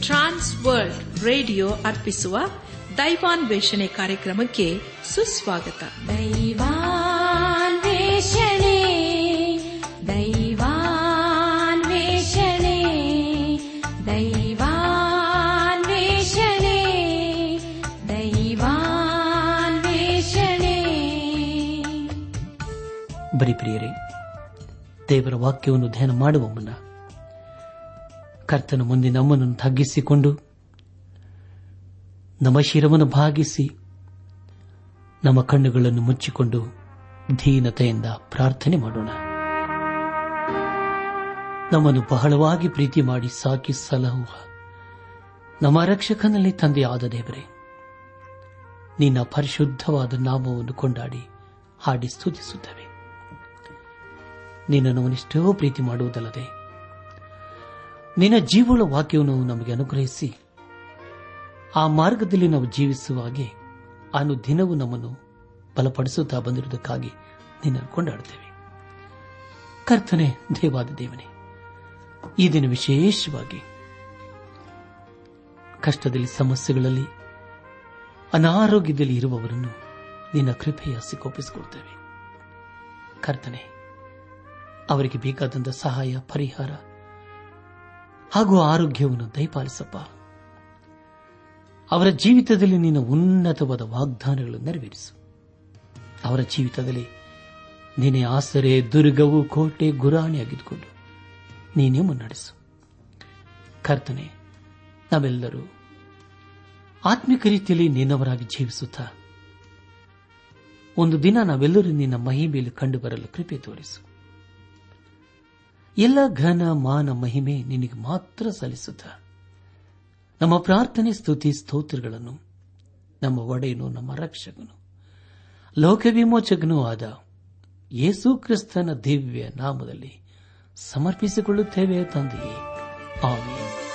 Trans World radio ಅರ್ಪಿಸುವ ದೈವಾನ್ವೇಷಣೆ ಕಾರ್ಯಕ್ರಮಕ್ಕೆ ಸುಸ್ವಾಗತ. ದೈವಾನ್ವೇಷಣೆ ದೈವಾನ್ವೇಷಣೆ ದೈವಾನ್ವೇಷಣೆ ದೈವಾನ್ವೇಷಣೆ. ಬರಿ ಪ್ರಿಯರೇ ದೇವರ ವಾಕ್ಯವನ್ನು ಧ್ಯಾನ ಮಾಡುವ ಮುನ್ನ ಕರ್ತನ ಮುಂದೆ ನಮ್ಮನ್ನು ತಗ್ಗಿಸಿಕೊಂಡು ನಮ್ಮ ಶಿರವನ್ನು ಭಾಗಿಸಿ ನಮ್ಮ ಕಣ್ಣುಗಳನ್ನು ಮುಚ್ಚಿಕೊಂಡು ಧೀನತೆಯಿಂದ ಪ್ರಾರ್ಥನೆ ಮಾಡೋಣ. ನಮ್ಮನ್ನು ಬಹಳವಾಗಿ ಪ್ರೀತಿ ಮಾಡಿ ಸಾಕಿ ಸಲಹುವ ನಮ್ಮ ರಕ್ಷಕನಲ್ಲಿ ತಂದೆಯಾದ ದೇವರೇ, ನಿನ್ನ ಪರಿಶುದ್ಧವಾದ ನಾಮವನ್ನು ಕೊಂಡಾಡಿ ಹಾಡಿ ಸ್ತುತಿಸುತ್ತವೆ. ನಿನ್ನನ್ನು ಅವನಿಷ್ಟೋ ಪ್ರೀತಿ ಮಾಡುವುದಲ್ಲದೆ ನಿನ್ನ ಜೀವಳ ವಾಕ್ಯವನ್ನು ನಮಗೆ ಅನುಗ್ರಹಿಸಿ, ಆ ಮಾರ್ಗದಲ್ಲಿ ನಾವು ಜೀವಿಸುವ ಹಾಗೆ ಅನುದಿನವೂ ನಮ್ಮನ್ನು ಬಲಪಡಿಸುತ್ತಾ ಬಂದಿರುವುದಕ್ಕಾಗಿ ನಿನ್ನನ್ನು ಕೊಂಡಾಡುತ್ತೇವೆ. ಕರ್ತನೆ, ದೇವಾದ ದೇವನೇ, ಈ ದಿನ ವಿಶೇಷವಾಗಿ ಕಷ್ಟದಲ್ಲಿ, ಸಮಸ್ಯೆಗಳಲ್ಲಿ, ಅನಾರೋಗ್ಯದಲ್ಲಿ ಇರುವವರನ್ನು ನಿನ್ನ ಕೃಪೆಯ ಸಿಕ್ಕೋಪಿಸಿಕೊಡ್ತೇವೆ ಕರ್ತನೆ ಅವರಿಗೆ ಬೇಕಾದಂಥ ಸಹಾಯ, ಪರಿಹಾರ ಹಾಗೂ ಆರೋಗ್ಯವನ್ನು ದಯಪಾಲಿಸಪ್ಪ. ಅವರ ಜೀವಿತದಲ್ಲಿ ನಿನ್ನ ಉನ್ನತವಾದ ವಾಗ್ದಾನಗಳನ್ನು ನೆರವೇರಿಸು. ಅವರ ಜೀವಿತದಲ್ಲಿ ನಿನ್ನೆ ಆಸರೆ, ದುರ್ಗವು ಕೋಟೆ ಗುರಾಣಿಯಾಗಿದ್ದುಕೊಂಡು ನೀನೇ ಮುನ್ನಡೆಸು. ಕರ್ತನೆ, ನಾವೆಲ್ಲರೂ ಆತ್ಮಿಕ ರೀತಿಯಲ್ಲಿ ನಿನ್ನವರಾಗಿ ಜೀವಿಸುತ್ತಾ, ಒಂದು ದಿನ ನಾವೆಲ್ಲರೂ ನಿನ್ನ ಮಹಿಮೆಯಲ್ಲಿ ಕಂಡುಬರಲು ಕೃಪೆ ತೋರಿಸು. ಎಲ್ಲ ಘನ ಮಾನ ಮಹಿಮೆ ನಿನಗೆ ಮಾತ್ರ ಸಲ್ಲಿಸುತ್ತ. ನಮ್ಮ ಪ್ರಾರ್ಥನೆ, ಸ್ತುತಿ, ಸ್ತೋತ್ರಗಳನ್ನು ನಮ್ಮ ಒಡೆಯನು, ನಮ್ಮ ರಕ್ಷಕನು ಲೋಕ ವಿಮೋಚಕನೂ ಆದ ಯೇಸು ಕ್ರಿಸ್ತನ ದಿವ್ಯ ನಾಮದಲ್ಲಿ ಸಮರ್ಪಿಸಿಕೊಳ್ಳುತ್ತೇವೆ ತಂದೆಯೇ. ಆಮೇಲೆ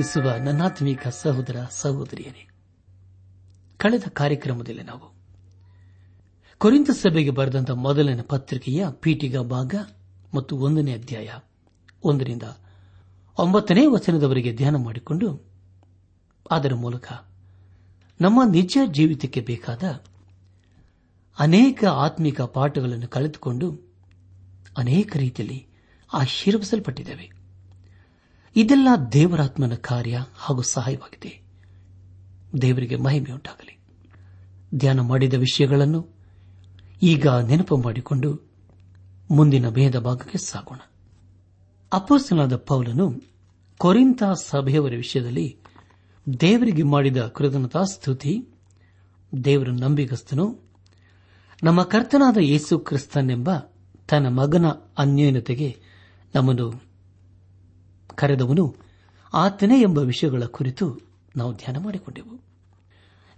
ಪ್ರೀತಿಸುವ ನನ್ನಾತ್ಮೀಕ ಸಹೋದರ ಸಹೋದರಿಯರೇ, ಕಳೆದ ಕಾರ್ಯಕ್ರಮದಲ್ಲಿ ನಾವು ಕೊರಿಂತ ಸಭೆಗೆ ಬರೆದಂತಹ ಮೊದಲನೇ ಪತ್ರಿಕೆಯ ಪೀಠಿಗ ಭಾಗ ಮತ್ತು ಒಂದನೇ ಅಧ್ಯಾಯ ಒಂದರಿಂದ ಒಂಬತ್ತನೇ ವಚನದವರೆಗೆ ಧ್ಯಾನ ಮಾಡಿಕೊಂಡು ಅದರ ಮೂಲಕ ನಮ್ಮ ನಿಜ ಜೀವಿತಕ್ಕೆ ಬೇಕಾದ ಅನೇಕ ಆತ್ಮಿಕ ಪಾಠಗಳನ್ನು ಕಳೆದುಕೊಂಡು ಅನೇಕ ರೀತಿಯಲ್ಲಿ ಆಶೀರ್ವಿಸಲ್ಪಟ್ಟಿದ್ದೇವೆ ಇದೆಲ್ಲ ದೇವರಾತ್ಮನ ಕಾರ್ಯ ಹಾಗೂ ಸಹಾಯವಾಗಿದೆ. ದೇವರಿಗೆ ಮಹಿಮೆಯುಂಟಾಗಲಿ ಧ್ಯಾನ ಮಾಡಿದ ವಿಷಯಗಳನ್ನು ಈಗ ನೆನಪು ಮಾಡಿಕೊಂಡು ಮುಂದಿನ ಭೇದ ಭಾಗಕ್ಕೆ ಸಾಗೋಣ. ಅಪೋಸ್ತನಾದ ಪೌಲನು ಕೊರಿಂತ ಸಭೆಯವರ ವಿಷಯದಲ್ಲಿ ದೇವರಿಗೆ ಮಾಡಿದ ಕೃತಜ್ಞತಾ ಸ್ತುತಿ, ದೇವರ ನಂಬಿಗಸ್ತನು, ನಮ್ಮ ಕರ್ತನಾದ ಯೇಸು ಕ್ರಿಸ್ತನೆಂಬ ತನ್ನ ಮಗನ ಅನ್ಯೋನ್ಯತೆಗೆ ನಮ್ಮನ್ನು ಕರೆದವನು, ಆತನೇ ಎಂಬ ವಿಷಯಗಳ ಕುರಿತು ನಾವು ಧ್ಯಾನ ಮಾಡಿಕೊಂಡೆವು.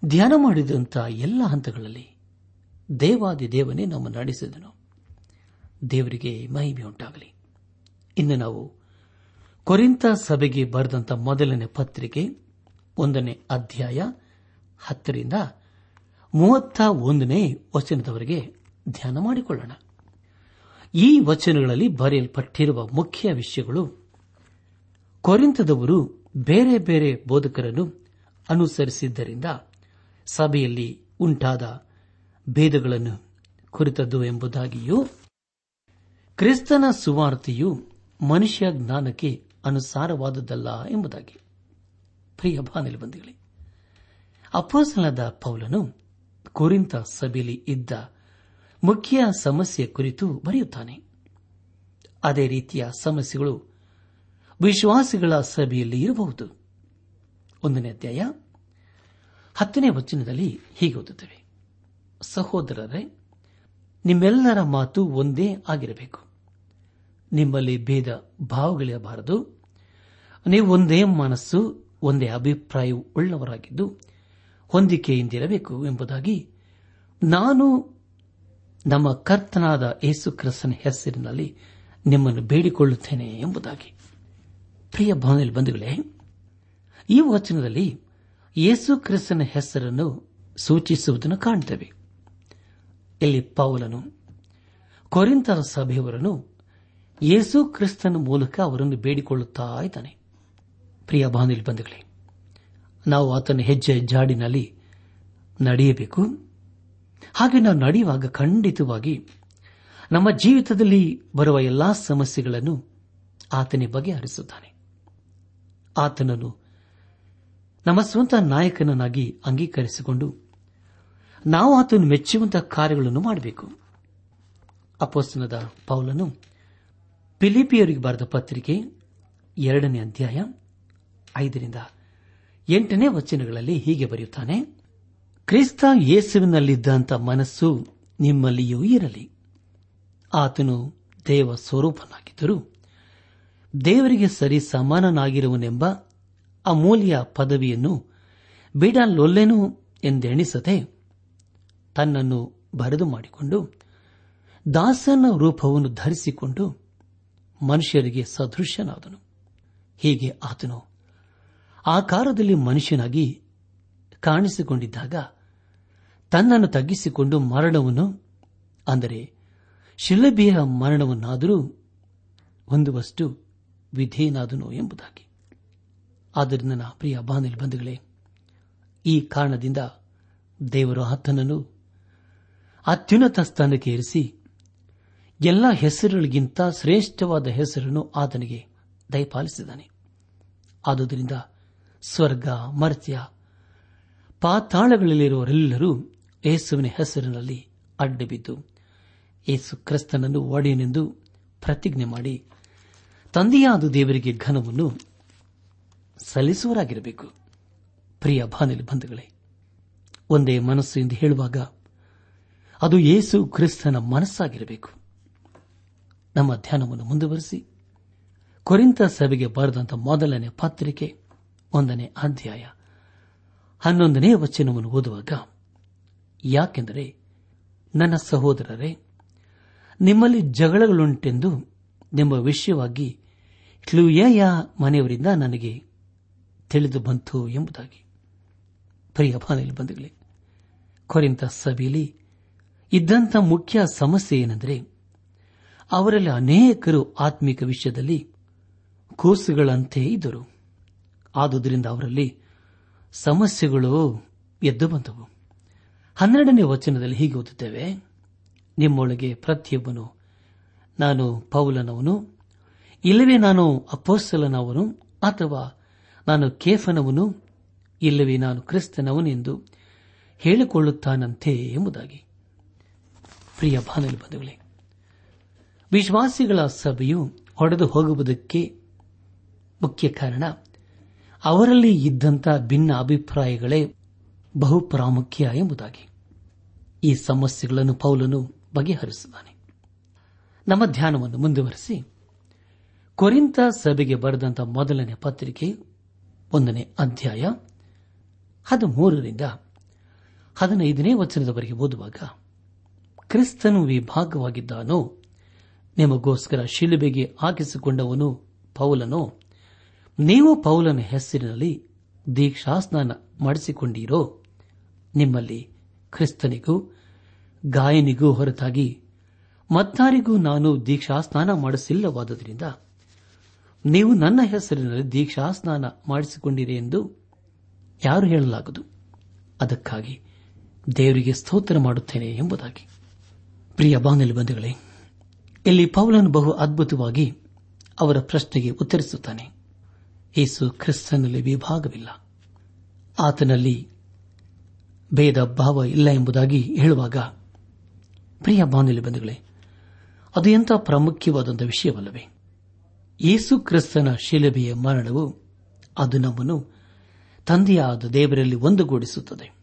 ಧ್ಯಾನ ಮಾಡಿದಂಥ ಎಲ್ಲ ಹಂತಗಳಲ್ಲಿ ದೇವಾದಿ ದೇವನೇ ನಮ್ಮ ನಡೆಸಿದನು. ದೇವರಿಗೆ ಮಹಿಮೆ ಉಂಟಾಗಲಿ. ಇನ್ನು ನಾವು ಕೊರಿಂತ ಸಭೆಗೆ ಬರೆದಂಥ ಮೊದಲನೇ ಪತ್ರಿಕೆ, ಒಂದನೇ ಅಧ್ಯಾಯ, ಹತ್ತರಿಂದ ಮೂವತ್ತ ಒಂದನೇ ವಚನದವರೆಗೆ ಧ್ಯಾನ ಮಾಡಿಕೊಳ್ಳೋಣ. ಈ ವಚನಗಳಲ್ಲಿ ಬರೆಯಲ್ಪಟ್ಟಿರುವ ಮುಖ್ಯ ವಿಷಯಗಳು ಕೊರಿಂತದವರು ಬೇರೆ ಬೇರೆ ಬೋಧಕರನ್ನು ಅನುಸರಿಸಿದ್ದರಿಂದ ಸಭೆಯಲ್ಲಿ ಉಂಟಾದ ಭೇದಗಳನ್ನು ಕುರಿತದ್ದು ಎಂಬುದಾಗಿಯೂ ಕ್ರಿಸ್ತನ ಸುವಾರ್ತೆಯು ಮನುಷ್ಯ ಜ್ಞಾನಕ್ಕೆ ಅನುಸಾರವಾದದ್ದಲ್ಲ ಎಂಬುದಾಗಿ. ಪ್ರಿಯ ಬಾನಿಲ್ಬಂದಿಗಳೇ ಅಪ್ಪಸಲದ ಪೌಲನು ಕುರಿಂತ ಸಭೆಯಲ್ಲಿ ಇದ್ದ ಮುಖ್ಯ ಸಮಸ್ಯೆ ಕುರಿತು ಬರೆಯುತ್ತಾನೆ. ಅದೇ ರೀತಿಯ ಸಮಸ್ಯೆಗಳು ವಿಶ್ವಾಸಿಗಳ ಸಭೆಯಲ್ಲಿ ಇರಬಹುದು. ಒಂದನೇ ಅಧ್ಯಾಯ, ಹತ್ತನೇ ವಚನದಲ್ಲಿ ಹೀಗೆ ಓದುತ್ತವೆ. ಸಹೋದರರೇ, ನಿಮ್ಮೆಲ್ಲರ ಮಾತು ಒಂದೇ ಆಗಿರಬೇಕು. ನಿಮ್ಮಲ್ಲಿ ಭೇದ ಭಾವಗಳಿರಬಾರದು. ನೀವು ಒಂದೇ ಮನಸ್ಸು, ಒಂದೇ ಅಭಿಪ್ರಾಯ ಉಳ್ಳವರಾಗಿದ್ದು ಹೊಂದಿಕೆಯಿಂದಿರಬೇಕು ಎಂಬುದಾಗಿ ನಾನು ನಮ್ಮ ಕರ್ತನಾದ ಯೇಸು ಕ್ರಿಸ್ತನ ಹೆಸರಿನಲ್ಲಿ ನಿಮ್ಮನ್ನು ಬೇಡಿಕೊಳ್ಳುತ್ತೇನೆ ಎಂಬುದಾಗಿ. ಪ್ರಿಯ ಭಾವನೆಯಲ್ಲಿ ಬಂಧುಗಳೇ, ಈ ವಚನದಲ್ಲಿ ಯೇಸು ಕ್ರಿಸ್ತನ ಹೆಸರನ್ನು ಸೂಚಿಸುವುದನ್ನು ಕಾಣುತ್ತೇವೆ ಇಲ್ಲಿ ಪೌಲನು ಕೊರಿಂತರ ಸಭೆಯವರನ್ನು ಯೇಸು ಕ್ರಿಸ್ತನ ಮೂಲಕ ಅವರನ್ನು ಬೇಡಿಕೊಳ್ಳುತ್ತಾ ಇದ್ದಾನೆ. ಪ್ರಿಯ ಬಾನುಲಿ ಬಂಧುಗಳೇ, ನಾವು ಆತನ ಹೆಜ್ಜೆ ಜಾಡಿನಲ್ಲಿ ನಡೆಯಬೇಕು. ಹಾಗೆ ನಾವು ನಡೆಯುವಾಗ ಖಂಡಿತವಾಗಿ ನಮ್ಮ ಜೀವಿತದಲ್ಲಿ ಬರುವ ಎಲ್ಲಾ ಸಮಸ್ಯೆಗಳನ್ನು ಆತನೇ ಬಗೆಹರಿಸುತ್ತಾನೆ. ಆತನನ್ನು ನಮ್ಮ ಸ್ವಂತ ನಾಯಕನನ್ನಾಗಿ ಅಂಗೀಕರಿಸಿಕೊಂಡು ನಾವು ಆತನು ಮೆಚ್ಚುವಂತಹ ಕಾರ್ಯಗಳನ್ನು ಮಾಡಬೇಕು. ಅಪೋಸ್ತನದ ಪೌಲನು ಫಿಲಿಪಿಯರಿಗೆ ಬರೆದ ಪತ್ರಿಕೆ ಎರಡನೇ ಅಧ್ಯಾಯ ಐದರಿಂದ ಎಂಟನೇ ವಚನಗಳಲ್ಲಿ ಹೀಗೆ ಬರೆಯುತ್ತಾನೆ, ಕ್ರಿಸ್ತ ಯೇಸುವಿನಲ್ಲಿದ್ದಂಥ ಮನಸ್ಸು ನಿಮ್ಮಲ್ಲಿಯೂ ಇರಲಿ. ಆತನು ದೇವ ಸ್ವರೂಪನಾಗಿದ್ದರು ದೇವರಿಗೆ ಸರಿ ಸಮಾನನಾಗಿರುವನೆಂಬ ಅಮೂಲ್ಯ ಪದವಿಯನ್ನು ಬಿಡಲೊಲ್ಲೆನು ಎಂದೆಣಿಸದೆ ತನ್ನನ್ನು ಬರೆದು ಮಾಡಿಕೊಂಡು ದಾಸನ ರೂಪವನ್ನು ಧರಿಸಿಕೊಂಡು ಮನುಷ್ಯರಿಗೆ ಸದೃಶ್ಯನಾದನು. ಹೀಗೆ ಆತನು ಆಕಾರದಲ್ಲಿ ಮನುಷ್ಯನಾಗಿ ಕಾಣಿಸಿಕೊಂಡಿದ್ದಾಗ ತನ್ನನ್ನು ತಗ್ಗಿಸಿಕೊಂಡು ಮರಣವನ್ನು, ಅಂದರೆ ಶಿಲಭಿಯ ಮರಣವನ್ನಾದರೂ ಹೊಂದುವಷ್ಟು ವಿಧೇಯನಾದನು ಎಂಬುದಾಗಿ. ಆದ್ದರಿಂದ ನನ್ನ ಪ್ರಿಯ ಬಾನಿಲ್ ಬಂಧುಗಳೇ, ಈ ಕಾರಣದಿಂದ ದೇವರು ಆತನನ್ನು ಅತ್ಯುನ್ನತ ಸ್ಥಾನಕ್ಕೆ ಏರಿಸಿ ಎಲ್ಲ ಹೆಸರುಗಳಿಗಿಂತ ಶ್ರೇಷ್ಠವಾದ ಹೆಸರನ್ನು ಆತನಿಗೆ ದಯಪಾಲಿಸಿದ್ದಾನೆ. ಆದುದರಿಂದ ಸ್ವರ್ಗ, ಮರ್ತ್ಯ, ಪಾತಾಳಗಳಲ್ಲಿರುವವರೆಲ್ಲರೂ ಯೇಸುವಿನ ಹೆಸರಿನಲ್ಲಿ ಅಡ್ಡಬಿದ್ದು, ಯೇಸು ಕ್ರಿಸ್ತನನ್ನು ಒಡೆಯನೆಂದು ಪ್ರತಿಜ್ಞೆ ಮಾಡಿ ತಂದೆಯಾದ ದೇವರಿಗೆ ಘನವನ್ನು ಸಲ್ಲಿಸುವರಾಗಿರಬೇಕು. ಪ್ರಿಯ ಬಾನಿಲಿ ಬಂಧುಗಳೇ ಒಂದೇ ಮನಸ್ಸು ಎಂದು ಹೇಳುವಾಗ ಅದು ಯೇಸು ಕ್ರಿಸ್ತನ ಮನಸ್ಸಾಗಿರಬೇಕು. ನಮ್ಮ ಧ್ಯಾನವನ್ನು ಮುಂದುವರೆಸಿ ಕೊರಿಂತ ಸಭೆಗೆ ಬರೆದಂತಹ ಮೊದಲನೇ ಪತ್ರಿಕೆ ಒಂದನೇ ಅಧ್ಯಾಯ ಹನ್ನೊಂದನೇ ವಚನವನ್ನು ಓದುವಾಗ, ಯಾಕೆಂದರೆ ನನ್ನ ಸಹೋದರರೇ, ನಿಮ್ಮಲ್ಲಿ ಜಗಳಗಳುಂಟೆಂದು ನಿಮ್ಮ ವಿಷಯವಾಗಿ ಕ್ಲೂಯಯ ಮನೆಯವರಿಂದ ನನಗೆ ತಿಳಿದು ಬಂತು ಎಂಬುದಾಗಿ. ಪ್ರಿಯ ಬಾನಲಿ ಬಂಧುಗಳೇ ಕೊರಿಂತ ಸಭೆಯಲ್ಲಿ ಇದ್ದಂಥ ಮುಖ್ಯ ಸಮಸ್ಯೆ ಏನೆಂದರೆ, ಅವರಲ್ಲಿ ಅನೇಕರು ಆತ್ಮಿಕ ವಿಷಯದಲ್ಲಿ ಕೂಸುಗಳಂತೆ ಇದ್ದರು. ಆದುದರಿಂದ ಅವರಲ್ಲಿ ಸಮಸ್ಯೆಗಳು ಎದ್ದು ಬಂದವು. ಹನ್ನೆರಡನೇ ವಚನದಲ್ಲಿ ಹೀಗೆ ಓದುತ್ತೇವೆ, ನಿಮ್ಮೊಳಗೆ ಪ್ರತಿಯೊಬ್ಬನು, ನಾನು ಪೌಲನವನು ಇಲ್ಲವೇ ನಾನು ಅಪೋಸ್ತಲನವನು ಅಥವಾ ನಾನು ಕೇಫನವನು, ಇಲ್ಲವೇ ನಾನು ಕ್ರಿಸ್ತನವನೆಂದು ಹೇಳಿಕೊಳ್ಳುತ್ತಾನಂತೆ ಎಂಬುದಾಗಿ. ಪ್ರಿಯ ಬಾನಲಿ ಬಂಧುಗಳೇ, ವಿಶ್ವಾಸಿಗಳ ಸಭೆಯು ಹೊಡೆದು ಹೋಗುವುದಕ್ಕೆ ಮುಖ್ಯ ಕಾರಣ ಅವರಲ್ಲಿ ಇದ್ದಂಥ ಭಿನ್ನ ಅಭಿಪ್ರಾಯಗಳೇ ಬಹು ಪ್ರಾಮುಖ್ಯ ಎಂಬುದಾಗಿ. ಈ ಸಮಸ್ಯೆಗಳನ್ನು ಪೌಲನು ಬಗೆಹರಿಸುತ್ತಾನೆ ನಮ್ಮ ಧ್ಯಾನವನ್ನು ಮುಂದುವರೆಸಿ ಕೊರಿಂತ ಸಭೆಗೆ ಬರೆದಂತ ಮೊದಲನೇ ಪತ್ರಿಕೆ, ಒಂದನೇ ಅಧ್ಯಾಯ, ಹದಿಮೂರರಿಂದ ಹದಿನೈದನೇ ವಚನದವರೆಗೆ ಓದುವಾಗ, ಕ್ರಿಸ್ತನು ವಿಭಾಗವಾಗಿದ್ದಾನೋ, ನಿಮಗೋಸ್ಕರ ಶಿಲುಬೆಗೆ ಹಾಕಿಸಿಕೊಂಡವನು ಪೌಲನೋ, ನೀವು ಪೌಲನ ಹೆಸರಿನಲ್ಲಿ ದೀಕ್ಷಾಸ್ನಾನ ಮಾಡಿಸಿಕೊಂಡಿರೋ, ನಿಮ್ಮಲ್ಲಿ ಕ್ರಿಸ್ತನಿಗೂ, ಗಾಯನಿಗೂ ಹೊರತಾಗಿ ಮತ್ತಾರಿಗೂ ನಾನು ದೀಕ್ಷಾಸ್ನಾನ ಮಾಡಿಸಿಲ್ಲವಾದ್ದರಿಂದ ನೀವು ನನ್ನ ಹೆಸರಿನಲ್ಲಿ ದೀಕ್ಷಾ ಸ್ನಾನ ಮಾಡಿಸಿಕೊಂಡಿರಿ ಎಂದು ಯಾರು ಹೇಳಲಾಗದು? ಅದಕ್ಕಾಗಿ ದೇವರಿಗೆ ಸ್ತೋತ್ರ ಮಾಡುತ್ತೇನೆ ಎಂಬುದಾಗಿ. ಪ್ರಿಯ ಬಾನಲಿ ಬಂಧುಗಳೇ, ಇಲ್ಲಿ ಪೌಲನು ಬಹು ಅದ್ಭುತವಾಗಿ ಅವರ ಪ್ರಶ್ನೆಗೆ ಉತ್ತರಿಸುತ್ತಾನೆ. ಯೇಸು ಕ್ರಿಸ್ತನಲ್ಲಿ ವಿಭಾಗವಿಲ್ಲ. ಆತನಲ್ಲಿ ಭೇದ ಭಾವ ಇಲ್ಲ ಎಂಬುದಾಗಿ ಹೇಳುವಾಗ, ಪ್ರಿಯ ಬಾನಲಿ ಬಂಧುಗಳೇ, ಅದು ಎಂಥ ಪ್ರಾಮುಖ್ಯವಾದಂಥ ವಿಷಯವಲ್ಲವೇ? ಯೇಸು ಕ್ರಿಸ್ತನ ಶಿಲುಬೆಯ ಮರಣವು ಅದು ನಮ್ಮನ್ನು ತಂದೆಯಾದ ದೇವರಲ್ಲಿ ಒಂದುಗೂಡಿಸುತ್ತದೆ.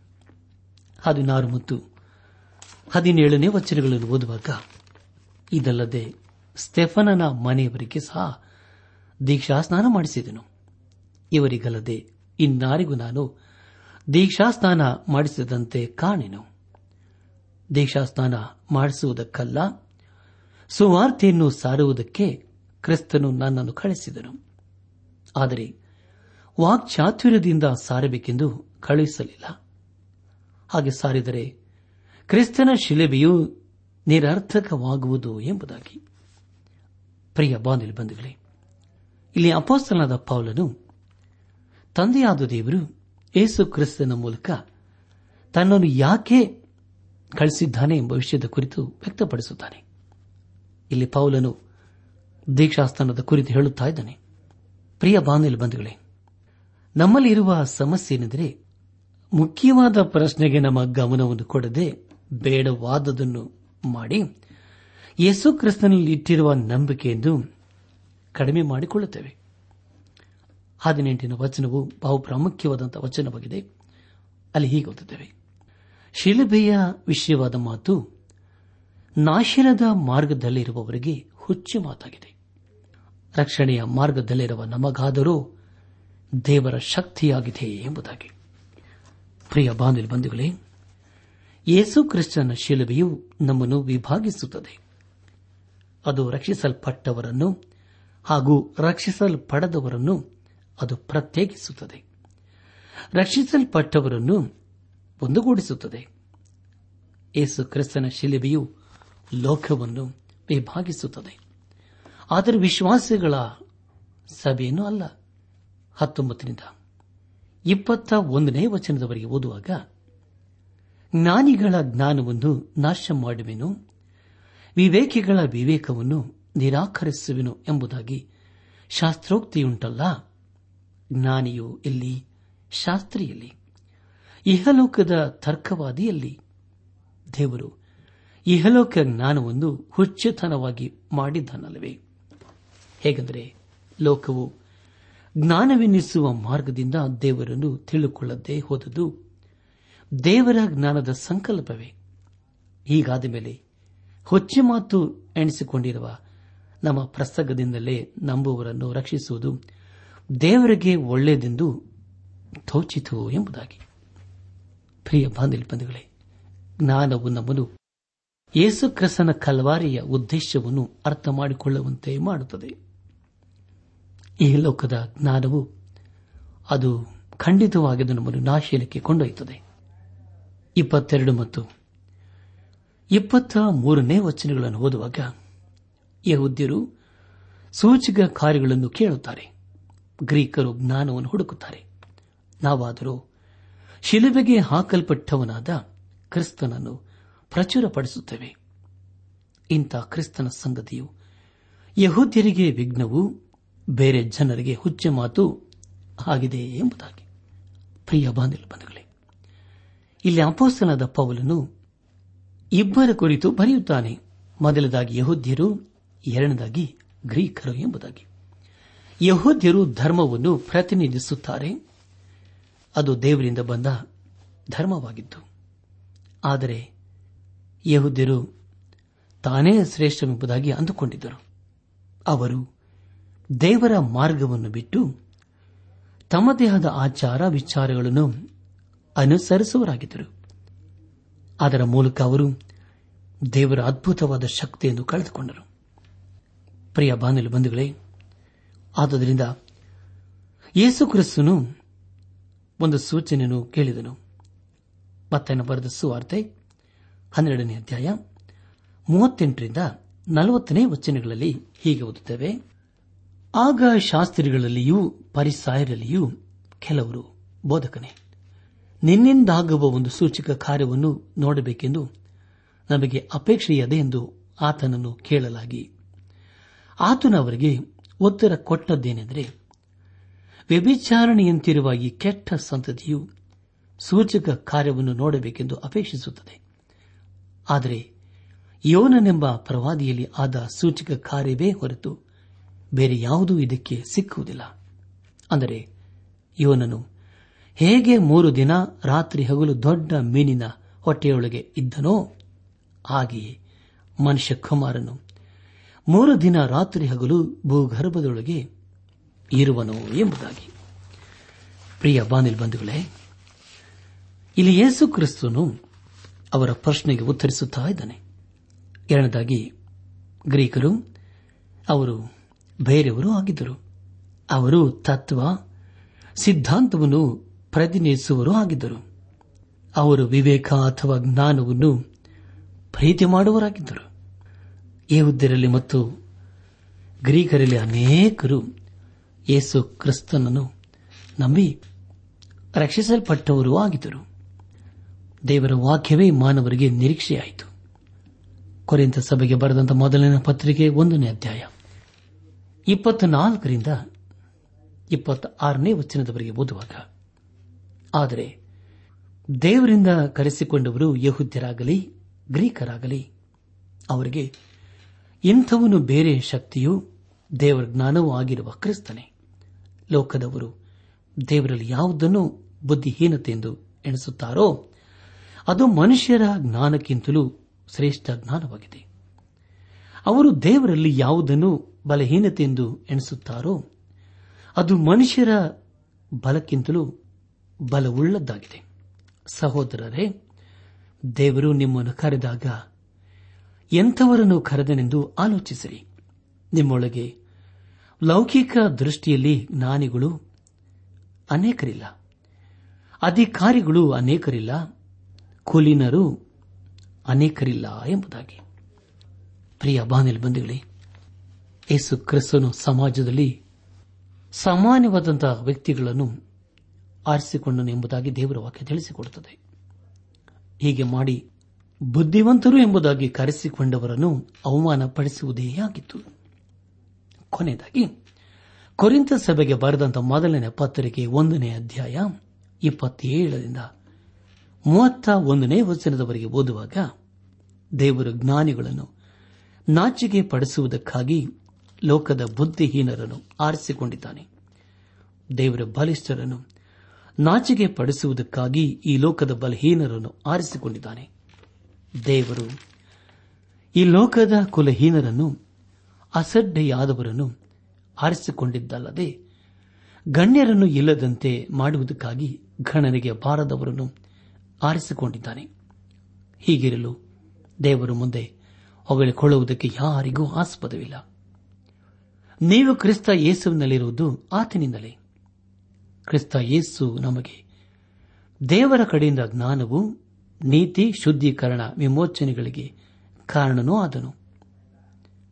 ಹದಿನಾರು ಮತ್ತು ಹದಿನೇಳನೇ ವಚನಗಳನ್ನು ಓದುವಾಗ, ಇದಲ್ಲದೆ ಸ್ಟೆಫನನ ಮನೆಯವರಿಗೆ ಸಹ ದೀಕ್ಷಾಸ್ನಾನ ಮಾಡಿಸಿದನು. ಇವರಿಗಲ್ಲದೆ ಇನ್ನಾರಿಗೂ ನಾನು ದೀಕ್ಷಾಸ್ನಾನ ಮಾಡಿಸಿದಂತೆ ಕಾಣೆನು. ದೀಕ್ಷಾಸ್ನಾನ ಮಾಡಿಸುವುದಕ್ಕಲ್ಲ, ಸುವಾರ್ತೆಯನ್ನು ಸಾರುವುದಕ್ಕೆ ಕ್ರಿಸ್ತನು ನನ್ನನ್ನು ಕಳಿಸಿದನು ಆದರೆ ವಾಕ್ಚಾತುರ್ಯದಿಂದ ಸಾರಬೇಕೆಂದು ಕಳುಹಿಸಲಿಲ್ಲ. ಹಾಗೆ ಸಾರಿದರೆ ಕ್ರಿಸ್ತನ ಶಿಲೆಬೆಯು ನಿರರ್ಥಕವಾಗುವುದು ಎಂಬುದಾಗಿ. ಪ್ರಿಯ ಬಾಂಧವ್ಯ ಬಂಧುಗಳೇ, ಇಲ್ಲಿ ಅಪೋಸ್ತನಾದ ಪೌಲನು ತಂದೆಯಾದ ದೇವರು ಯೇಸು ಕ್ರಿಸ್ತನ ಮೂಲಕ ತನ್ನನ್ನು ಯಾಕೆ ಕಳಿಸಿದ್ದಾನೆ ಎಂಬ ವಿಷಯದ ಕುರಿತು ವ್ಯಕ್ತಪಡಿಸುತ್ತಾನೆ. ಇಲ್ಲಿ ಪೌಲನು ದೀಕ್ಷಾಸ್ಥಾನದ ಕುರಿತು ಹೇಳುತ್ತಾ ಇದ್ದಾನೆ. ಪ್ರಿಯ ಬಾನಿಲ್ ಬಂಧುಗಳೇ ನಮ್ಮಲ್ಲಿರುವ ಸಮಸ್ಯೆ ಏನೆಂದರೆ, ಮುಖ್ಯವಾದ ಪ್ರಶ್ನೆಗೆ ನಮ್ಮ ಗಮನವನ್ನು ಕೊಡದೆ ಬೇಡವಾದದನ್ನು ಮಾಡಿ ಯೇಸು ಕ್ರಿಸ್ತನಲ್ಲಿ ಇಟ್ಟಿರುವ ನಂಬಿಕೆಯನ್ನು ಕಡಿಮೆ ಮಾಡಿಕೊಳ್ಳುತ್ತೇವೆ. ಹದಿನೆಂಟಿನ ವಚನವು ಬಹು ಪ್ರಾಮುಖ್ಯವಾದಂತಹ ವಚನವಾಗಿದೆ. ಅಲ್ಲಿ ಹೀಗೆ ಓದುತ್ತೇವೆ. ಶಿಲುಬೆಯ ವಿಷಯವಾದ ಮಾತು ನಾಶನದ ಮಾರ್ಗದಲ್ಲಿರುವವರಿಗೆ ಹುಚ್ಚು ಮಾತಾಗಿದೆ. ರಕ್ಷಣೆಯ ಮಾರ್ಗದಲ್ಲಿರುವ ನಮಗಾದರೂ ದೇವರ ಶಕ್ತಿಯಾಗಿದೆ ಎಂಬುದಾಗಿ. ಪ್ರಿಯ ಬಂಧುಗಳೇ, ಯೇಸು ಕ್ರಿಸ್ತನ ಶಿಲುಬೆಯು ನಮ್ಮನ್ನು ವಿಭಾಗಿಸುತ್ತದೆ. ಅದು ರಕ್ಷಿಸಲ್ಪಟ್ಟವರನ್ನು ಹಾಗೂ ರಕ್ಷಿಸಲ್ಪಡದವರನ್ನು ಅದು ಪ್ರತ್ಯೇಕಿಸುತ್ತದೆ. ರಕ್ಷಿಸಲ್ಪಟ್ಟವರನ್ನು ಒಂದುಗೂಡಿಸುತ್ತದೆ. ಯೇಸು ಕ್ರಿಸ್ತನ ಶಿಲುಬೆಯು ಲೋಕವನ್ನು ವಿಭಾಗಿಸುತ್ತದೆ. ಆದರೆ ವಿಶ್ವಾಸಿಗಳ ಸಭೆಯನ್ನು ಅಲ್ಲ. ಹತ್ತೊಂಬತ್ತರಿಂದ ಇಪ್ಪತ್ತ ಒಂದನೇ ವಚನದವರೆಗೆ ಓದುವಾಗ, ಜ್ಞಾನಿಗಳ ಜ್ಞಾನವನ್ನು ನಾಶ ಮಾಡುವೆನು, ವಿವೇಕಿಗಳ ವಿವೇಕವನ್ನು ನಿರಾಕರಿಸುವೆನು ಎಂಬುದಾಗಿ ಶಾಸ್ತ್ರೋಕ್ತಿಯುಂಟಲ್ಲ? ಜ್ಞಾನಿಯು ಇಲ್ಲಿ ಶಾಸ್ತ್ರಿಯಲ್ಲಿ. ಇಹಲೋಕದ ತರ್ಕವಾದಿಯಲ್ಲಿ. ದೇವರು ಇಹಲೋಕ ಜ್ಞಾನವನ್ನು ಹುಚ್ಚತನವಾಗಿ ಮಾಡಿದ್ದಾನಲ್ಲವೇ? ಹೇಗೆಂದರೆ ಲೋಕವು ಜ್ಞಾನವೆನ್ನಿಸುವ ಮಾರ್ಗದಿಂದ ದೇವರನ್ನು ತಿಳಿದುಕೊಳ್ಳದೆ ಹೋದುದು. ದೇವರ ಜ್ಞಾನದ ಸಂಕಲ್ಪವೇ. ಹೀಗಾದ ಮೇಲೆ ಹೊಚ್ಚೆ ಮಾತು ಎಣಿಸಿಕೊಂಡಿರುವ ನಮ್ಮ ಪ್ರಸಂಗದಿಂದಲೇ ನಂಬುವವರನ್ನು ರಕ್ಷಿಸುವುದು ದೇವರಿಗೆ ಒಳ್ಳೆಯದೆಂದು ತೋಚಿತು ಎಂಬುದಾಗಿ. ಪ್ರಿಯ ಬಾಂಧವ್ಯ ಜ್ಞಾನವು ನಮ್ಮನ್ನು ಯೇಸುಕ್ರಿಸ್ತನ ಕಲ್ವಾರಿಯ ಉದ್ದೇಶವನ್ನು ಅರ್ಥ ಮಾಡಿಕೊಳ್ಳುವಂತೆ ಮಾಡುತ್ತದೆ. ಈ ಲೋಕದ ಜ್ಞಾನವು ಅದು ಖಂಡಿತವಾಗಿ ನಮ್ಮನ್ನು ನಾಶೀಲಕ್ಕೆ ಕೊಂಡೊಯ್ಯುತ್ತದೆ. ಇಪ್ಪತ್ತೆರಡು ಮತ್ತು ಇಪ್ಪತ್ತ ಮೂರನೇ ವಚನಗಳನ್ನು ಓದುವಾಗ ಯಹುದ್ಯರು ಸೂಚಕ ಕಾರ್ಯಗಳನ್ನು ಕೇಳುತ್ತಾರೆ. ಗ್ರೀಕರು ಜ್ಞಾನವನ್ನು ಹುಡುಕುತ್ತಾರೆ. ನಾವಾದರೂ ಶಿಲುಬೆಗೆ ಹಾಕಲ್ಪಟ್ಟವನಾದ ಕ್ರಿಸ್ತನನ್ನು ಪ್ರಚುರಪಡಿಸುತ್ತೇವೆ. ಇಂಥ ಕ್ರಿಸ್ತನ ಸಂಗತಿಯು ಯಹೂದ್ಯರಿಗೆ ವಿಘ್ನವು ಬೇರೆ ಜನರಿಗೆ ಹುಚ್ಚ ಮಾತು ಆಗಿದೆ ಎಂಬುದಾಗಿ. ಪ್ರಿಯ ಬಂಧುಗಳೇ, ಇಲ್ಲಿ ಅಪೋಸ್ತನಾದ ಪೌಲನು ಇಬ್ಬರ ಕುರಿತು ಬರೆಯುತ್ತಾನೆ. ಮೊದಲದಾಗಿ ಯಹೋದ್ಯರು, ಎರಡನೇದಾಗಿ ಗ್ರೀಕರು ಎಂಬುದಾಗಿ. ಯಹೋದ್ಯರು ಧರ್ಮವನ್ನು ಪ್ರತಿನಿಧಿಸುತ್ತಾರೆ. ಅದು ದೇವರಿಂದ ಬಂದ ಧರ್ಮವಾಗಿತ್ತು. ಆದರೆ ಯಹೂದ್ಯರು ತಾನೇ ಶ್ರೇಷ್ಠವೆಂಬುದಾಗಿ ಅಂದುಕೊಂಡಿದ್ದರು. ಅವರು ದೇವರ ಮಾರ್ಗವನ್ನು ಬಿಟ್ಟು ತಮ್ಮ ದೇಹದ ಆಚಾರ ವಿಚಾರಗಳನ್ನು ಅನುಸರಿಸುವರಾಗಿದ್ದರು ಅದರ ಮೂಲಕ ಅವರು ದೇವರ ಅದ್ಭುತವಾದ ಶಕ್ತಿಯನ್ನು ಕಳೆದುಕೊಂಡರು. ಪ್ರಿಯ ಬಾನಲಿ ಬಂಧುಗಳೇ, ಆದುದರಿಂದ ಯೇಸು ಕ್ರಿಸ್ತನು ಒಂದು ಸೂಚನೆಯನ್ನು ಕೇಳಿದನು. ಮತ್ತನ್ನು ಬರೆದ ಸುವಾರ್ತೆ ಹನ್ನೆರಡನೇ ಅಧ್ಯಾಯ ಮೂವತ್ತೆಂಟರಿಂದ ನಲವತ್ತನೇ ವಚನಗಳಲ್ಲಿ ಹೀಗೆ ಓದುತ್ತೇವೆ. ಆಗ ಶಾಸ್ತ್ರಿಗಳಲ್ಲಿಯೂ ಪರಿಸಾಯರಲ್ಲಿಯೂ ಕೆಲವರು ಬೋಧಕನೇ. ನಿನ್ನಿಂದಾಗುವ ಒಂದು ಸೂಚಕ ಕಾರ್ಯವನ್ನು ನೋಡಬೇಕೆಂದು ನಮಗೆ ಅಪೇಕ್ಷೆಯದೆ ಎಂದು ಆತನನ್ನು ಕೇಳಲಾಗಿ. ಆತನ ಅವರಿಗೆ ಉತ್ತರ ಕೊಟ್ಟದ್ದೇನೆಂದರೆ, ವ್ಯಭಿಚಾರಣೆಯಂತಿರುವ ಈ ಕೆಟ್ಟ ಸಂತತಿಯು ಸೂಚಕ ಕಾರ್ಯವನ್ನು ನೋಡಬೇಕೆಂದು ಅಪೇಕ್ಷಿಸುತ್ತದೆ. ಆದರೆ ಯೋನನೆಂಬ ಪ್ರವಾದಿಯಲ್ಲಿ ಆದ ಸೂಚಕ ಕಾರ್ಯವೇ ಹೊರತು ಬೇರೆ ಯಾವುದೂ ಇದಕ್ಕೆ ಸಿಕ್ಕುವುದಿಲ್ಲ. ಅಂದರೆ ಯೋನನು, ಹೇಗೆ ಮೂರು ದಿನ ರಾತ್ರಿ ಹಗಲು ದೊಡ್ಡ ಮೀನಿನ ಹೊಟ್ಟೆಯೊಳಗೆ ಇದ್ದನೋ, ಹಾಗೆಯೇ ಮನುಷ್ಯ ಕುಮಾರನು ಮೂರು ದಿನ ರಾತ್ರಿ ಹಗಲು ಭೂಗರ್ಭದೊಳಗೆ ಇರುವನು ಎಂಬುದಾಗಿ. ಪ್ರಿಯ ಬಾನಿಲ್ ಬಂಧುಗಳೇ, ಇಲ್ಲಿ ಯೇಸು ಕ್ರಿಸ್ತನು ಅವರ ಪ್ರಶ್ನೆಗೆ ಉತ್ತರಿಸುತ್ತಾ ಇದ್ದಾನೆ. ಎರಡನೇದಾಗಿ, ಗ್ರೀಕರು ಅವರು ಬೇರೆಯವರು ಆಗಿದ್ದರು. ಅವರು ತತ್ವ, ಸಿದ್ಧಾಂತವನ್ನು ಪ್ರತಿನಿಧಿಸುವರೂ ಆಗಿದ್ದರು. ಅವರು ವಿವೇಕ ಅಥವಾ ಜ್ಞಾನವನ್ನು ಪ್ರೀತಿ ಮಾಡುವರಾಗಿದ್ದರು ಯಹುದ್ಯರಲ್ಲಿ ಮತ್ತು ಗ್ರೀಕರಲ್ಲಿ ಅನೇಕರು ಯೇಸು ಕ್ರಿಸ್ತನನ್ನು ನಂಬಿ ರಕ್ಷಿಸಲ್ಪಟ್ಟವರೂ ಆಗಿದ್ದರು. ದೇವರ ವಾಕ್ಯವೇ ಮಾನವರಿಗೆ ನಿರೀಕ್ಷೆಯಾಯಿತು. ಕೊರೆಂತ ಸಭೆಗೆ ಬರೆದಂತಹ ಮೊದಲನೇ ಪತ್ರಿಕೆ ಒಂದನೇ ಅಧ್ಯಾಯ. ಇಪ್ಪತ್ನಾಲ್ಕರಿಂದ ಇಪ್ಪತ್ತ ಆರನೇ ವಚನದವರೆಗೆ ಓದುವಾಗ, ಆದರೆ ದೇವರಿಂದ ಕರೆಸಿಕೊಂಡವರು ಯಹುದ್ಯರಾಗಲಿ, ಗ್ರೀಕರಾಗಲಿ, ಅವರಿಗೆ ಇಂಥವನು ಬೇರೆ ಶಕ್ತಿಯು ದೇವರ ಜ್ಞಾನವೂ ಆಗಿರುವ ಕ್ರಿಸ್ತನೇ. ಲೋಕದವರು ದೇವರಲ್ಲಿ ಯಾವುದನ್ನು ಬುದ್ಧಿಹೀನತೆ ಎಂದು ಎಣಿಸುತ್ತಾರೋ, ಅದು ಮನುಷ್ಯರ ಜ್ಞಾನಕ್ಕಿಂತಲೂ ಶ್ರೇಷ್ಠ ಜ್ಞಾನವಾಗಿದೆ. ಅವರು ದೇವರಲ್ಲಿ ಯಾವುದನ್ನು ಬಲಹೀನತೆ ಎಂದು ಎಣಿಸುತ್ತಾರೋ? ಅದು ಮನುಷ್ಯರ ಬಲಕ್ಕಿಂತಲೂ ಬಲವುಳ್ಳದ್ದಾಗಿದೆ. ಸಹೋದರರೇ, ದೇವರು ನಿಮ್ಮನ್ನು ಕರೆದಾಗ ಎಂಥವರನ್ನು ಕರೆದನೆಂದು ಆಲೋಚಿಸಿರಿ. ನಿಮ್ಮೊಳಗೆ ಲೌಕಿಕ ದೃಷ್ಟಿಯಲ್ಲಿ ಜ್ಞಾನಿಗಳು ಅನೇಕರಿಲ್ಲ. ಅಧಿಕಾರಿಗಳು ಅನೇಕರಿಲ್ಲ. ಕುಲೀನರು ಅನೇಕರಿಲ್ಲ ಎಂಬುದಾಗಿ. ಪ್ರಿಯ ಬಾನಿಲ್ ಬಂಧುಗಳೇ ಯೇಸು ಕ್ರಿಸ್ತನು ಸಮಾಜದಲ್ಲಿ ಸಾಮಾನ್ಯವಾದಂತಹ ವ್ಯಕ್ತಿಗಳನ್ನು ಆರಿಸಿಕೊಂಡನು ಎಂಬುದಾಗಿ ದೇವರ ವಾಕ್ಯ ತಿಳಿಸಿಕೊಡುತ್ತದೆ. ಹೀಗೆ ಮಾಡಿ ಬುದ್ಧಿವಂತರು ಎಂಬುದಾಗಿ ಕರೆಸಿಕೊಂಡವರನ್ನು ಅವಮಾನಪಡಿಸುವುದೇ ಆಗಿತ್ತು. ಕೊನೆಯದಾಗಿ ಕೊರಿಂತ ಸಭೆಗೆ ಬರೆದಂತ ಮೊದಲನೇ ಪತ್ರಿಕೆ ಒಂದನೇ ಅಧ್ಯಾಯ ಇಪ್ಪತ್ತೇಳರಿಂದ ಮೂವತ್ತ ಒಂದನೇ ವಚನದವರೆಗೆ ಓದುವಾಗ ದೇವರು ಜ್ಞಾನಿಗಳನ್ನು ನಾಚಿಕೆ ಪಡಿಸುವುದಕ್ಕಾಗಿ ಲೋಕದ ಬುದ್ಧಿಹೀನರನ್ನು ಆರಿಸಿಕೊಂಡಿದ್ದಾನೆ. ದೇವರ ಬಲಿಷ್ಠರನ್ನು ನಾಚಿಗೆ ಪಡಿಸುವುದಕ್ಕಾಗಿ ಈ ಲೋಕದ ಬಲಹೀನರನ್ನು ಆರಿಸಿಕೊಂಡಿದ್ದಾನೆ. ದೇವರು ಈ ಲೋಕದ ಕುಲಹೀನರನ್ನು, ಅಸಡ್ಡೆಯಾದವರನ್ನು ಆರಿಸಿಕೊಂಡಿದ್ದಲ್ಲದೆ ಗಣ್ಯರನ್ನು ಇಲ್ಲದಂತೆ ಮಾಡುವುದಕ್ಕಾಗಿ ಘಣನಿಗೆ ಬಾರದವರನ್ನು ಆರಿಸಿಕೊಂಡಿದ್ದಾನೆ. ಹೀಗಿರಲು ದೇವರು ಮುಂದೆ ಹೊಗಳಿಕೊಳ್ಳುವುದಕ್ಕೆ ಯಾರಿಗೂ ಆಸ್ಪದವಿಲ್ಲ. ನೀವು ಕ್ರಿಸ್ತ ಯೇಸುವಿನಲ್ಲಿರುವುದು ಆತನಿಂದಲೇ. ಕ್ರಿಸ್ತ ಯೇಸು ನಮಗೆ ದೇವರ ಕಡೆಯಿಂದ ಜ್ಞಾನವು, ನೀತಿ, ಶುದ್ಧೀಕರಣ, ವಿಮೋಚನೆಗಳಿಗೆ ಕಾರಣನೂ ಆದನು.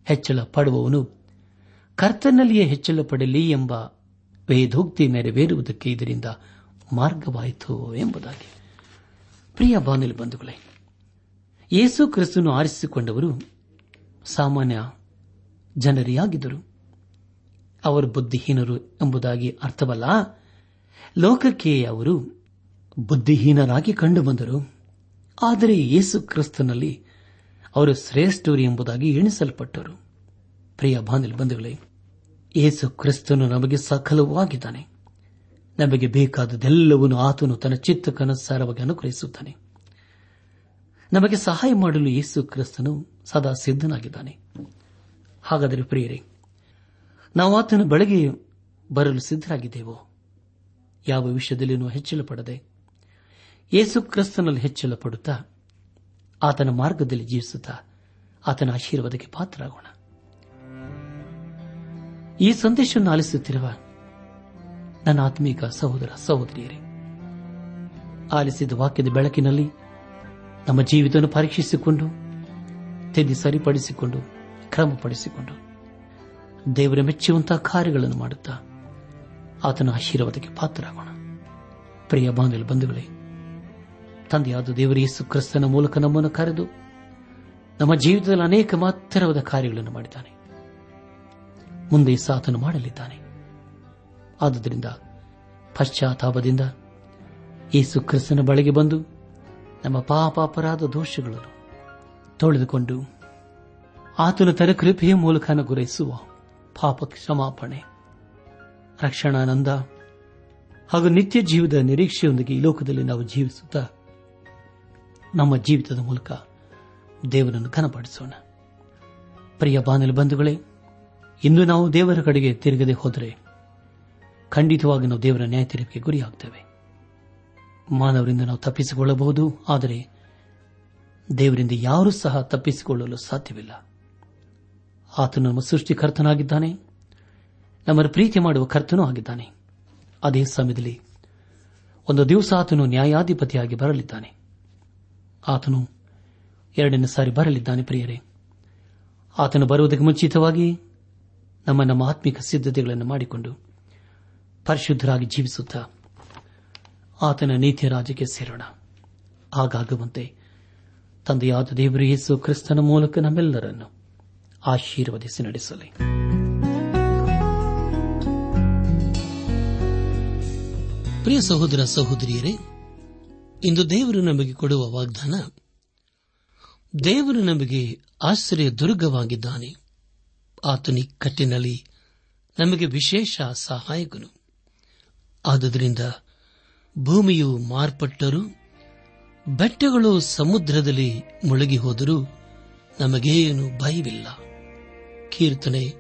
ಹೆಚ್ಚಳ ಪಡುವವನು ಕರ್ತನಲ್ಲಿಯೇ ಹೆಚ್ಚಳ ಪಡಲಿ ಎಂಬ ವೇದೋಕ್ತಿ ನೆರವೇರುವುದಕ್ಕೆ ಇದರಿಂದ ಮಾರ್ಗವಾಯಿತು ಎಂಬುದಾಗಿ. ಪ್ರಿಯ ಬಾನಿಲ್ ಬಂಧುಗಳೇ, ಯೇಸು ಕ್ರಿಸ್ತನು ಆರಿಸಿಕೊಂಡವರು ಸಾಮಾನ್ಯ ಜನರಿಯಾಗಿದ್ದರು. ಅವರು ಬುದ್ಧಿಹೀನರು ಎಂಬುದಾಗಿ ಅರ್ಥವಲ್ಲ? ಲೋಕಕ್ಕೆ ಅವರು ಬುದ್ಧಿಹೀನರಾಗಿ ಕಂಡುಬಂದರು. ಆದರೆ ಯೇಸು ಕ್ರಿಸ್ತನಲ್ಲಿ ಅವರು ಶ್ರೇಷ್ಠರು ಎಂಬುದಾಗಿ ಎಣಿಸಲ್ಪಟ್ಟರು. ಪ್ರಿಯ ಬಾಂಧಲ್ ಬಂಧುಗಳೇ, ಯೇಸು ಕ್ರಿಸ್ತನು ನಮಗೆ ಸಕಲವಾಗಿದ್ದಾನೆ. ನಮಗೆ ಬೇಕಾದದೆಲ್ಲವನ್ನು ಆತನು ತನ್ನ ಚಿತ್ತಕ್ಕನುಸಾರವಾಗಿ ಅನುಗ್ರಹಿಸುತ್ತಾನೆ. ನಮಗೆ ಸಹಾಯ ಮಾಡಲು ಯೇಸು ಕ್ರಿಸ್ತನು ಸದಾ ಸಿದ್ದನಾಗಿದ್ದಾನೆ ಹಾಗಾದರೆ ಪ್ರಿಯರೇ ನಾವು ಆತನ ಬಳಿಗೆ ಬರಲು ಸಿದ್ದರಾಗಿದ್ದೇವೋ ಯಾವ ವಿಷಯದಲ್ಲಿನೂ ಹೆಚ್ಚಳ ಪಡದೆ ಯೇಸು ಕ್ರಿಸ್ತನಲ್ಲಿ ಹೆಚ್ಚಳ ಪಡುತ್ತಾ ಆತನ ಮಾರ್ಗದಲ್ಲಿ ಜೀವಿಸುತ್ತಾ, ಆತನ ಆಶೀರ್ವಾದಕ್ಕೆ ಪಾತ್ರರಾಗೋಣ. ಈ ಸಂದೇಶವನ್ನು ಆಲಿಸುತ್ತಿರುವ ನನ್ನ ಆತ್ಮೀಕ ಸಹೋದರ, ಸಹೋದರಿಯರೇ, ಆಲಿಸಿದ ವಾಕ್ಯದ ಬೆಳಕಿನಲ್ಲಿ ನಮ್ಮ ಜೀವಿತವನ್ನು ಪರೀಕ್ಷಿಸಿಕೊಂಡು, ತಿದ್ದಿ ಸರಿಪಡಿಸಿಕೊಂಡು, ಕ್ರಮಪಡಿಸಿಕೊಂಡು ದೇವರ ಮೆಚ್ಚುವಂತಹ ಕಾರ್ಯಗಳನ್ನು ಮಾಡುತ್ತಾ ಆತನ ಆಶೀರ್ವಾದಕ್ಕೆ ಪಾತ್ರರಾಗೋಣ. ಪ್ರಿಯ ಬಾಂಧವ ಬಂಧುಗಳೇ, ತಂದೆಯಾದ ದೇವರ ಯೇಸು ಕ್ರಿಸ್ತನ ಮೂಲಕ ನಮ್ಮನ್ನು ಕರೆದು ನಮ್ಮ ಜೀವಿತದಲ್ಲಿ ಅನೇಕ ಮಾತ್ರವಾದ ಕಾರ್ಯಗಳನ್ನು ಮಾಡಿದ್ದಾನೆ. ಮುಂದೆ ಸಾತನು ಮಾಡಲಿದ್ದಾನೆ. ಆದುದರಿಂದ ಪಶ್ಚಾತ್ತಾಪದಿಂದ ಯೇಸು ಕ್ರಿಸ್ತನ ಬಳಿಗೆ ಬಂದು ನಮ್ಮ ಪಾಪ ಅಪರಾಧ ದೋಷಗಳನ್ನು ತೊಳೆದುಕೊಂಡು ಆತನ ತರ ಕೃಪೆಯ ಮೂಲಕ ಅನುಗ್ರಹಿಸುವ ಪಾಪ ಕ್ಷಮಾಪಣೆ. ರಕ್ಷಣಾನಂದ. ಹಾಗೂ ನಿತ್ಯ ಜೀವದ ನಿರೀಕ್ಷೆಯೊಂದಿಗೆ ಈ ಲೋಕದಲ್ಲಿ ನಾವು ಜೀವಿಸುತ್ತಾ ನಮ್ಮ ಜೀವಿತದ ಮೂಲಕ ದೇವರನ್ನು ಘನಪಡಿಸೋಣ. ಪ್ರಿಯ ಬಾನಲಿ ಬಂಧುಗಳೇ, ಇಂದು ನಾವು ದೇವರ ಕಡೆಗೆ ತಿರುಗದೆ ಹೋದರೆ ಖಂಡಿತವಾಗಿ ನಾವು ದೇವರ ನ್ಯಾಯ ತೀರ್ಪಿಗೆ ಗುರಿಯಾಗ್ತೇವೆ. ಮಾನವರಿಂದ ನಾವು ತಪ್ಪಿಸಿಕೊಳ್ಳಬಹುದು, ಆದರೆ ದೇವರಿಂದ ಯಾರೂ ಸಹ ತಪ್ಪಿಸಿಕೊಳ್ಳಲು ಸಾಧ್ಯವಿಲ್ಲ. ಆತನು ನಮ್ಮ ಸೃಷ್ಟಿಕರ್ತನಾಗಿದ್ದಾನೆ. ನಮ್ಮನ್ನು ಪ್ರೀತಿ ಮಾಡುವ ಕರ್ತನೂ ಆಗಿದ್ದಾನೆ. ಅದೇ ಸಮಯದಲ್ಲಿ ಒಂದು ದಿವಸ ಆತನು ನ್ಯಾಯಾಧಿಪತಿಯಾಗಿ ಬರಲಿದ್ದಾನೆ. ಆತನು ಎರಡನೇ ಸಾರಿ ಬರಲಿದ್ದಾನೆ ಪ್ರಿಯರೇ. ಆತನು ಬರುವುದಕ್ಕೆ ಮುಂಚಿತವಾಗಿ ನಮ್ಮ ನಮ್ಮ ಆತ್ಮಿಕ ಸಿದ್ಧತೆಗಳನ್ನು ಮಾಡಿಕೊಂಡು ಪರಿಶುದ್ಧರಾಗಿ ಜೀವಿಸುತ್ತಾ ಆತನ ನೀತಿಯ ರಾಜಕ್ಕೆ ಸೇರೋಣ. ಹಾಗಾಗುವಂತೆ ತಂದೆಯಾದ ದೇವರು ಯೇಸು ಕ್ರಿಸ್ತನ ಮೂಲಕ ನಮ್ಮೆಲ್ಲರನ್ನು ಆಶೀರ್ವದಿಸಿ ನಡೆಸಲಿ. ಪ್ರಿಯ ಸಹೋದರ ಸಹೋದರಿಯರೇ, ಇಂದು ದೇವರು ನಮಗೆ ಕೊಡುವ ವಾಗ್ದಾನ, ದೇವರು ನಮಗೆ ಆಶ್ರಯ ದುರ್ಗವಾಗಿದ್ದಾನೆ. ಆತನಿ ಕಟ್ಟಿನಲ್ಲಿ ನಮಗೆ ವಿಶೇಷ ಸಹಾಯಕನು. ಆದ್ದರಿಂದ ಭೂಮಿಯು ಮಾರ್ಪಟ್ಟರೂ, ಬೆಟ್ಟಗಳು ಸಮುದ್ರದಲ್ಲಿ ಮುಳುಗಿ ಹೋದರೂ ನಮಗೇನು ಭಯವಿಲ್ಲ. ಕೀರ್ತನೆ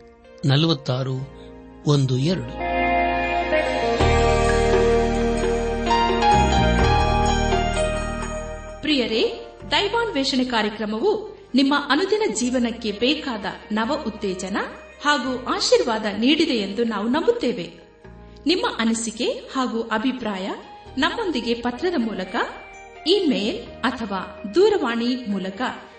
ನಲವತ್ತಾರು, ಒಂದು, ಎರಡು. ಪ್ರಿಯರೇ, ದೈವಾನ್ವೇಷಣೆ ಕಾರ್ಯಕ್ರಮವು ನಿಮ್ಮ ಅನುದಿನ ಜೀವನಕ್ಕೆ ಬೇಕಾದ ನವ ಉತ್ತೇಜನ ಹಾಗೂ ಆಶೀರ್ವಾದ ನೀಡಿದೆ ಎಂದು ನಾವು ನಂಬುತ್ತೇವೆ. ನಿಮ್ಮ ಅನಿಸಿಕೆ ಹಾಗೂ ಅಭಿಪ್ರಾಯ ನಮ್ಮೊಂದಿಗೆ ಪತ್ರದ ಮೂಲಕ, ಇಮೇಲ್ ಅಥವಾ ದೂರವಾಣಿ ಮೂಲಕ